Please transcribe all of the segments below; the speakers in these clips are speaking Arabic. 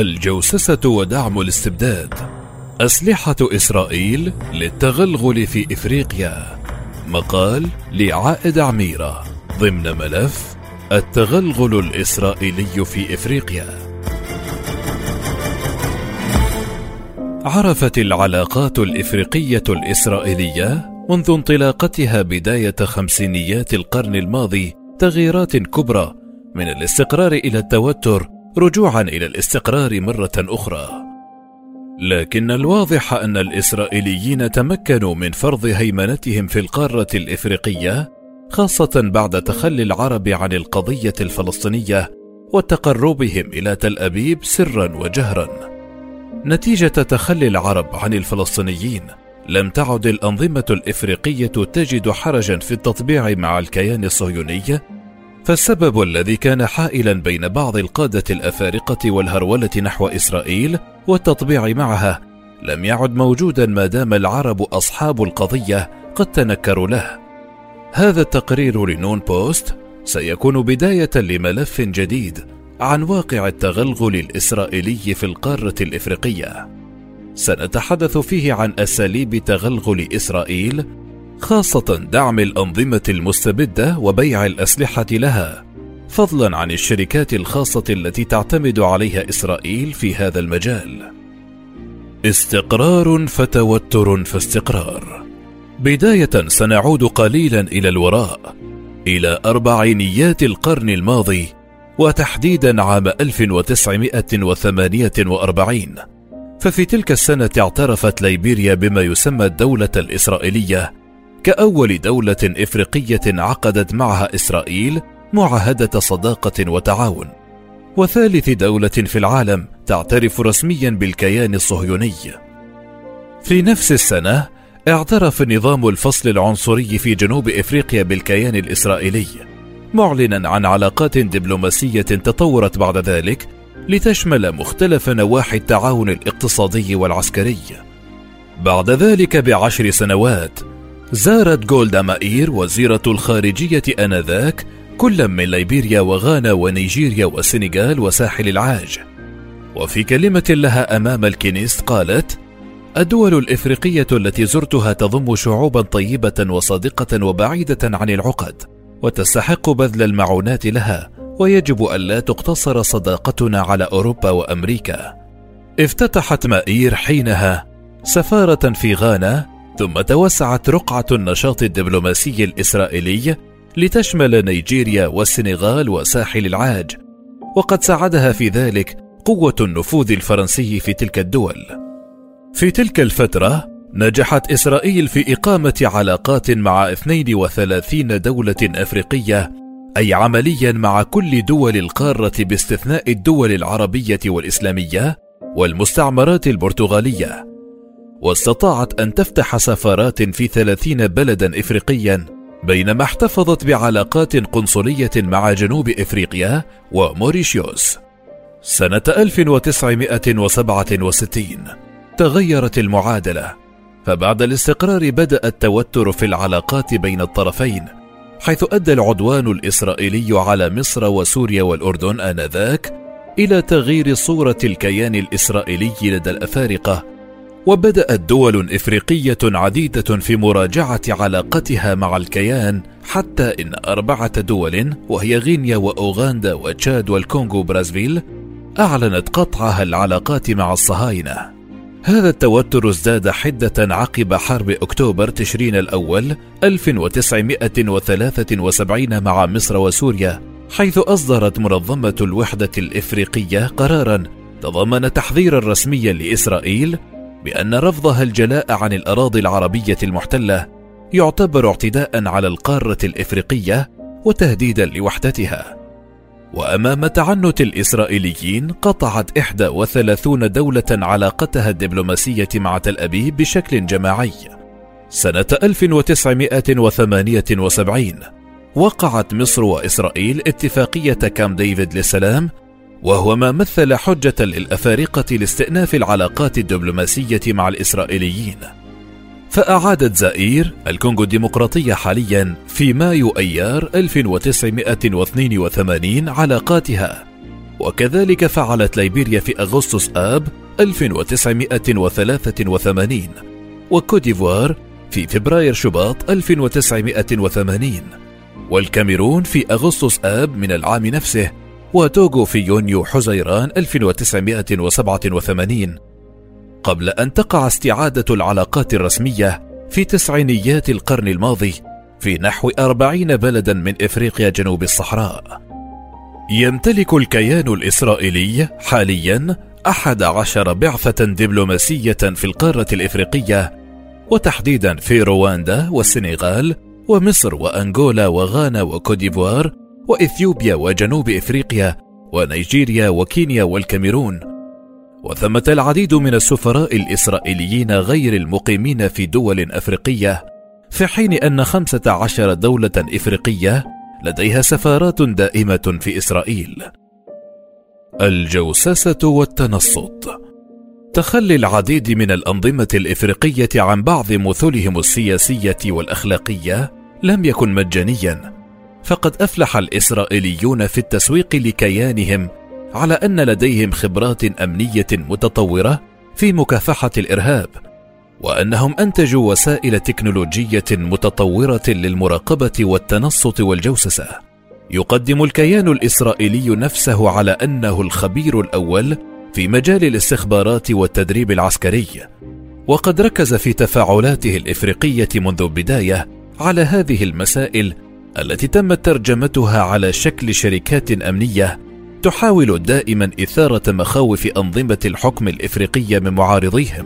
الجوسسة ودعم الاستبداد. أسلحة إسرائيل للتغلغل في إفريقيا. مقال لعائد عميرة. ضمن ملف التغلغل الإسرائيلي في إفريقيا. عرفت العلاقات الإفريقية الإسرائيلية منذ انطلاقتها بداية خمسينيات القرن الماضي تغييرات كبرى من الاستقرار إلى التوتر رجوعا إلى الاستقرار مرة أخرى. لكن الواضح أن الإسرائيليين تمكنوا من فرض هيمنتهم في القارة الإفريقية خاصة بعد تخلي العرب عن القضية الفلسطينية وتقربهم إلى تل أبيب سرا وجهرا. نتيجة تخلي العرب عن الفلسطينيين لم تعد الأنظمة الإفريقية تجد حرجا في التطبيع مع الكيان الصهيوني فالسبب الذي كان حائلا بين بعض القادة الأفارقة والهرولة نحو إسرائيل والتطبيع معها لم يعد موجودا ما دام العرب أصحاب القضية قد تنكروا له. هذا التقرير لنون بوست سيكون بداية لملف جديد عن واقع التغلغل الإسرائيلي في القارة الإفريقية. سنتحدث فيه عن أساليب تغلغل إسرائيل خاصة دعم الأنظمة المستبدة وبيع الأسلحة لها، فضلا عن الشركات الخاصة التي تعتمد عليها إسرائيل في هذا المجال. استقرار فتوتر فاستقرار. بداية سنعود قليلا إلى الوراء، إلى أربعينيات القرن الماضي، وتحديدا عام 1948 ففي تلك السنة اعترفت ليبيريا بما يسمى الدولة الإسرائيلية كأول دولة إفريقية عقدت معها إسرائيل معاهدة صداقة وتعاون، وثالث دولة في العالم تعترف رسميا بالكيان الصهيوني. في نفس السنة اعترف نظام الفصل العنصري في جنوب إفريقيا بالكيان الإسرائيلي، معلنا عن علاقات دبلوماسية تطورت بعد ذلك لتشمل مختلف نواحي التعاون الاقتصادي والعسكري. بعد ذلك بعشر سنوات زارت جولدا مائير وزيرة الخارجية آنذاك كل من ليبيريا وغانا ونيجيريا والسنغال وساحل العاج. وفي كلمة لها أمام الكنيست قالت الدول الإفريقية التي زرتها تضم شعوبا طيبة وصادقة وبعيدة عن العقد وتستحق بذل المعونات لها ويجب ألا تقتصر صداقتنا على أوروبا وأمريكا. افتتحت مائير حينها سفارة في غانا ثم توسعت رقعة النشاط الدبلوماسي الإسرائيلي لتشمل نيجيريا والسنغال وساحل العاج وقد ساعدها في ذلك قوة النفوذ الفرنسي في تلك الدول. في تلك الفترة نجحت إسرائيل في إقامة علاقات مع 32 دولة أفريقية أي عمليا مع كل دول القارة باستثناء الدول العربية والإسلامية والمستعمرات البرتغالية. واستطاعت أن تفتح سفارات في ثلاثين بلدا إفريقيا بينما احتفظت بعلاقات قنصلية مع جنوب إفريقيا وموريشيوس. سنة 1967 تغيرت المعادلة فبعد الاستقرار بدأ التوتر في العلاقات بين الطرفين حيث أدى العدوان الإسرائيلي على مصر وسوريا والأردن آنذاك إلى تغيير صورة الكيان الإسرائيلي لدى الأفارقة. وبدأت دول إفريقية عديدة في مراجعة علاقتها مع الكيان حتى إن أربعة دول وهي غينيا وأوغندا وتشاد والكونغو برازفيل أعلنت قطعها العلاقات مع الصهاينة. هذا التوتر ازداد حدة عقب حرب أكتوبر تشرين الأول 1973 مع مصر وسوريا حيث أصدرت منظمة الوحدة الإفريقية قرارا تضمن تحذيرا رسميا لإسرائيل بأن رفضها الجلاء عن الأراضي العربية المحتلة يعتبر اعتداء على القارة الإفريقية وتهديدا لوحدتها. وأمام تعنت الإسرائيليين قطعت 31 دولة علاقتها الدبلوماسية مع تل أبيب بشكل جماعي. سنة 1978 وقعت مصر وإسرائيل اتفاقية كام ديفيد للسلام وهو ما مثل حجة للأفارقة لاستئناف العلاقات الدبلوماسية مع الإسرائيليين. فأعادت زائير الكونغو الديمقراطية حاليا في مايو أيار 1982 علاقاتها وكذلك فعلت ليبيريا في أغسطس آب 1983 وكوديفوار في فبراير شباط 1980 والكاميرون في أغسطس آب من العام نفسه وتوغو في يونيو حزيران 1987 قبل أن تقع استعادة العلاقات الرسمية في تسعينيات القرن الماضي في نحو أربعين بلدا من إفريقيا جنوب الصحراء. يمتلك الكيان الإسرائيلي حاليا أحد عشر بعثة دبلوماسية في القارة الإفريقية وتحديدا في رواندا والسنغال ومصر وأنغولا وغانا وكوديفوار وإثيوبيا وجنوب إفريقيا ونيجيريا وكينيا والكاميرون. وثمة العديد من السفراء الإسرائيليين غير المقيمين في دول أفريقية في حين أن خمسة عشر دولة إفريقية لديها سفارات دائمة في إسرائيل. الجوساسة والتنصت. تخلي العديد من الأنظمة الإفريقية عن بعض مثلهم السياسية والأخلاقية لم يكن مجانيا. فقد أفلح الإسرائيليون في التسويق لكيانهم على أن لديهم خبرات أمنية متطورة في مكافحة الإرهاب وأنهم أنتجوا وسائل تكنولوجية متطورة للمراقبة والتنصت والجوسسة. يقدم الكيان الإسرائيلي نفسه على أنه الخبير الأول في مجال الاستخبارات والتدريب العسكري وقد ركز في تفاعلاته الإفريقية منذ البداية على هذه المسائل التي تمت ترجمتها على شكل شركات أمنية تحاول دائما إثارة مخاوف أنظمة الحكم الإفريقية من معارضيهم.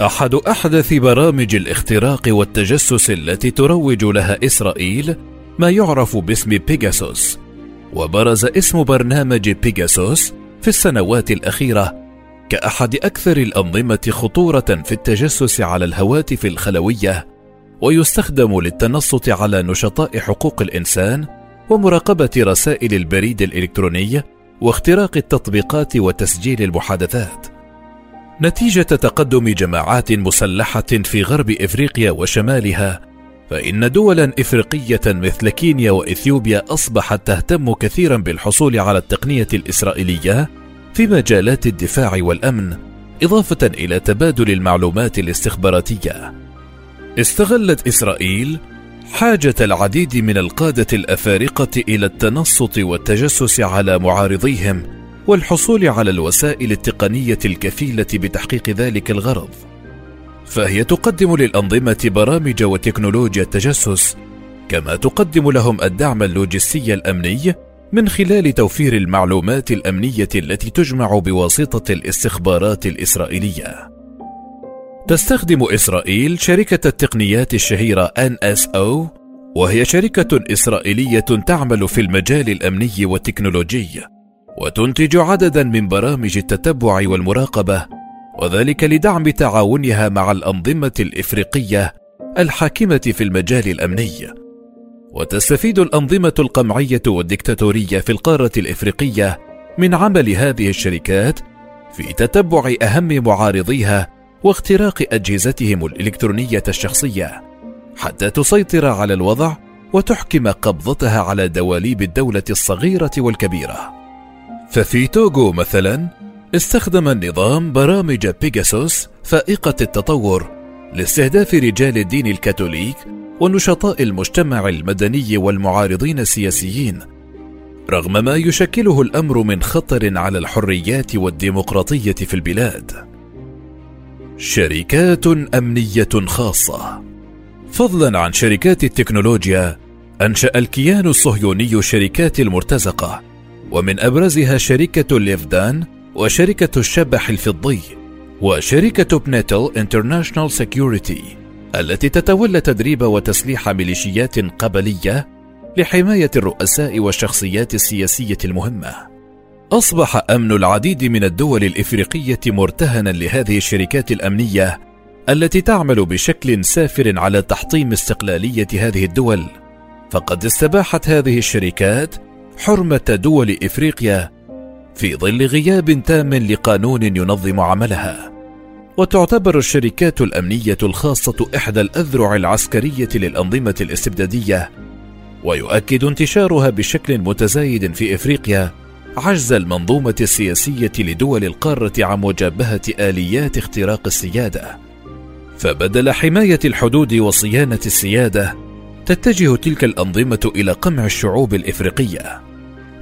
أحد أحدث برامج الاختراق والتجسس التي تروج لها إسرائيل ما يعرف باسم بيجاسوس، وبرز اسم برنامج بيجاسوس في السنوات الأخيرة كأحد أكثر الأنظمة خطورة في التجسس على الهواتف الخلوية، ويستخدم للتنصت على نشطاء حقوق الإنسان ومراقبة رسائل البريد الإلكتروني واختراق التطبيقات وتسجيل المحادثات. نتيجة تقدم جماعات مسلحة في غرب إفريقيا وشمالها، فإن دولا إفريقية مثل كينيا وإثيوبيا أصبحت تهتم كثيرا بالحصول على التقنية الإسرائيلية في مجالات الدفاع والأمن، إضافة إلى تبادل المعلومات الاستخباراتية. استغلت إسرائيل حاجة العديد من القادة الأفارقة إلى التنصت والتجسس على معارضيهم والحصول على الوسائل التقنية الكفيلة بتحقيق ذلك الغرض. فهي تقدم للأنظمة برامج وتكنولوجيا التجسس، كما تقدم لهم الدعم اللوجستي الأمني من خلال توفير المعلومات الأمنية التي تجمع بواسطة الاستخبارات الإسرائيلية. تستخدم إسرائيل شركة التقنيات الشهيرة NSO وهي شركة إسرائيلية تعمل في المجال الأمني والتكنولوجي وتنتج عددا من برامج التتبع والمراقبة وذلك لدعم تعاونها مع الأنظمة الإفريقية الحاكمة في المجال الأمني. وتستفيد الأنظمة القمعية والدكتاتورية في القارة الإفريقية من عمل هذه الشركات في تتبع أهم معارضيها واختراق أجهزتهم الإلكترونية الشخصية حتى تسيطر على الوضع وتحكم قبضتها على دواليب الدولة الصغيرة والكبيرة. ففي توغو مثلا استخدم النظام برامج بيجاسوس فائقة التطور لاستهداف رجال الدين الكاثوليك ونشطاء المجتمع المدني والمعارضين السياسيين. رغم ما يشكله الأمر من خطر على الحريات والديمقراطية في البلاد. شركات أمنية خاصة. فضلا عن شركات التكنولوجيا أنشأ الكيان الصهيوني شركات المرتزقة ومن أبرزها شركة ليفدان وشركة الشبح الفضي وشركة Beni Tal International Security التي تتولى تدريب وتسليح ميليشيات قبلية لحماية الرؤساء والشخصيات السياسية المهمة. أصبح أمن العديد من الدول الإفريقية مرتهنا لهذه الشركات الأمنية التي تعمل بشكل سافر على تحطيم استقلالية هذه الدول، فقد استباحت هذه الشركات حرمة دول إفريقيا في ظل غياب تام لقانون ينظم عملها. وتعتبر الشركات الأمنية الخاصة إحدى الأذرع العسكرية للأنظمة الاستبدادية، ويؤكد انتشارها بشكل متزايد في إفريقيا عجز المنظومة السياسية لدول القارة عن مجابهة آليات اختراق السيادة. فبدل حماية الحدود وصيانة السيادة تتجه تلك الأنظمة إلى قمع الشعوب الإفريقية.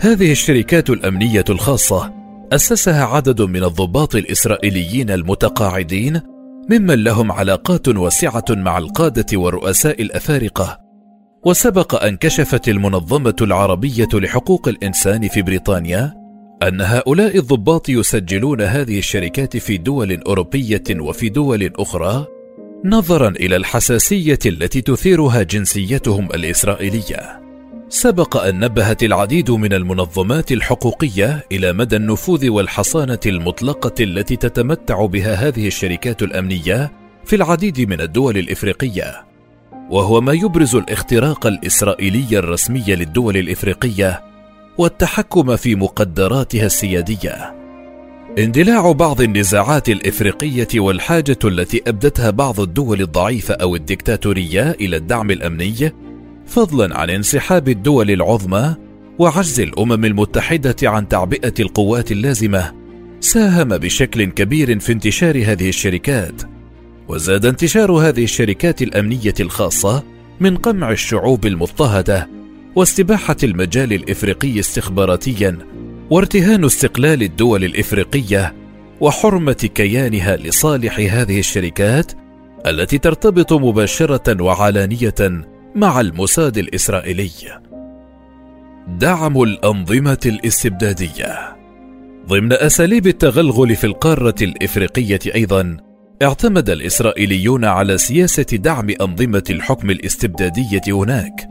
هذه الشركات الأمنية الخاصة أسسها عدد من الضباط الإسرائيليين المتقاعدين ممن لهم علاقات واسعة مع القادة والرؤساء الأفارقة وسبق أن كشفت المنظمة العربية لحقوق الإنسان في بريطانيا أن هؤلاء الضباط يسجلون هذه الشركات في دول أوروبية وفي دول أخرى نظرا إلى الحساسية التي تثيرها جنسيتهم الإسرائيلية. سبق أن نبهت العديد من المنظمات الحقوقية إلى مدى النفوذ والحصانة المطلقة التي تتمتع بها هذه الشركات الأمنية في العديد من الدول الإفريقية. وهو ما يبرز الاختراق الإسرائيلي الرسمي للدول الإفريقية والتحكم في مقدراتها السيادية. اندلاع بعض النزاعات الإفريقية والحاجة التي أبدتها بعض الدول الضعيفة أو الدكتاتورية إلى الدعم الأمني فضلا عن انسحاب الدول العظمى وعجز الأمم المتحدة عن تعبئة القوات اللازمة ساهم بشكل كبير في انتشار هذه الشركات. وزاد انتشار هذه الشركات الأمنية الخاصة من قمع الشعوب المضطهدة واستباحة المجال الإفريقي استخباراتيا وارتهان استقلال الدول الإفريقية وحرمة كيانها لصالح هذه الشركات التي ترتبط مباشرة وعلانية مع الموساد الإسرائيلي. دعم الأنظمة الاستبدادية. ضمن أساليب التغلغل في القارة الإفريقية أيضا اعتمد الإسرائيليون على سياسة دعم أنظمة الحكم الاستبدادية هناك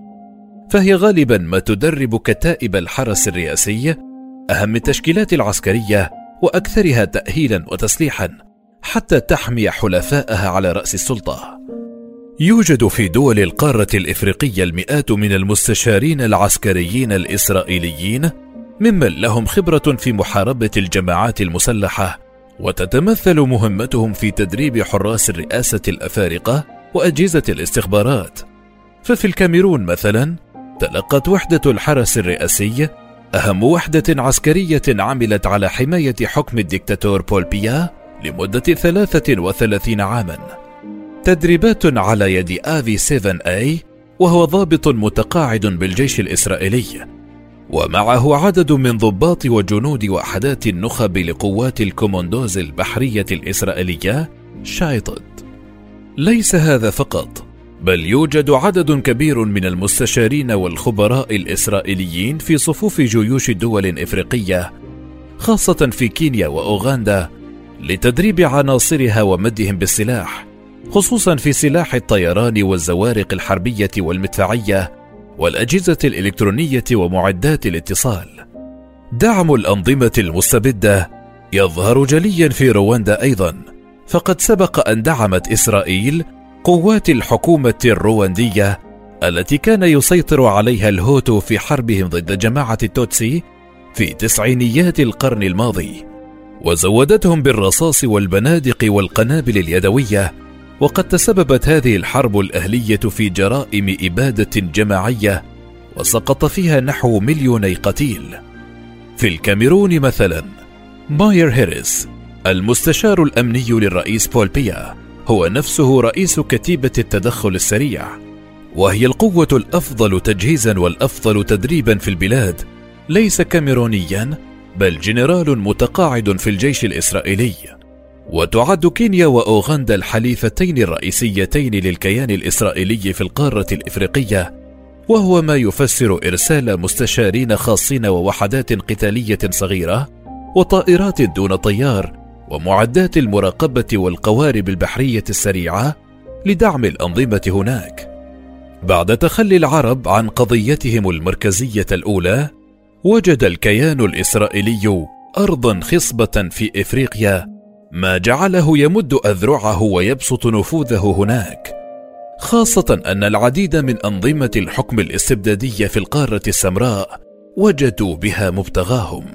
فهي غالبا ما تدرب كتائب الحرس الرئاسي أهم التشكيلات العسكرية وأكثرها تاهيلا وتسليحا حتى تحمي حلفائها على رأس السلطة. يوجد في دول القارة الإفريقية المئات من المستشارين العسكريين الإسرائيليين ممن لهم خبرة في محاربة الجماعات المسلحة وتتمثل مهمتهم في تدريب حراس الرئاسة الأفارقة وأجهزة الاستخبارات. ففي الكاميرون مثلا تلقت وحدة الحرس الرئاسي أهم وحدة عسكرية عملت على حماية حكم الدكتاتور بول بيا لمدة 33 عاما. تدريبات على يد آفي 7A وهو ضابط متقاعد بالجيش الإسرائيلي. ومعه عدد من ضباط وجنود وحدات النخب لقوات الكوموندوز البحرية الإسرائيلية شايطد ليس هذا فقط بل يوجد عدد كبير من المستشارين والخبراء الإسرائيليين في صفوف جيوش دول إفريقية خاصة في كينيا وأوغندا لتدريب عناصرها ومدهم بالسلاح خصوصا في سلاح الطيران والزوارق الحربية والمدفعية والأجهزة الإلكترونية ومعدات الاتصال. دعم الأنظمة المستبدة يظهر جليا في رواندا أيضا. فقد سبق أن دعمت إسرائيل قوات الحكومة الرواندية التي كان يسيطر عليها الهوتو في حربهم ضد جماعة التوتسي في تسعينيات القرن الماضي. وزودتهم بالرصاص والبنادق والقنابل اليدوية وقد تسببت هذه الحرب الأهلية في جرائم إبادة جماعية وسقط فيها نحو مليوني قتيل. في الكاميرون مثلا ماير هيريس المستشار الأمني للرئيس بول بيا هو نفسه رئيس كتيبة التدخل السريع وهي القوة الأفضل تجهيزا والأفضل تدريبا في البلاد ليس كاميرونيا بل جنرال متقاعد في الجيش الإسرائيلي وتعد كينيا وأوغندا الحليفتين الرئيسيتين للكيان الإسرائيلي في القارة الإفريقية وهو ما يفسر إرسال مستشارين خاصين ووحدات قتالية صغيرة وطائرات دون طيار ومعدات المراقبة والقوارب البحرية السريعة لدعم الأنظمة هناك. بعد تخلي العرب عن قضيتهم المركزية الأولى وجد الكيان الإسرائيلي ارضا خصبة في إفريقيا ما جعله يمد أذرعه ويبسط نفوذه هناك خاصة أن العديد من أنظمة الحكم الاستبدادية في القارة السمراء وجدوا بها مبتغاهم.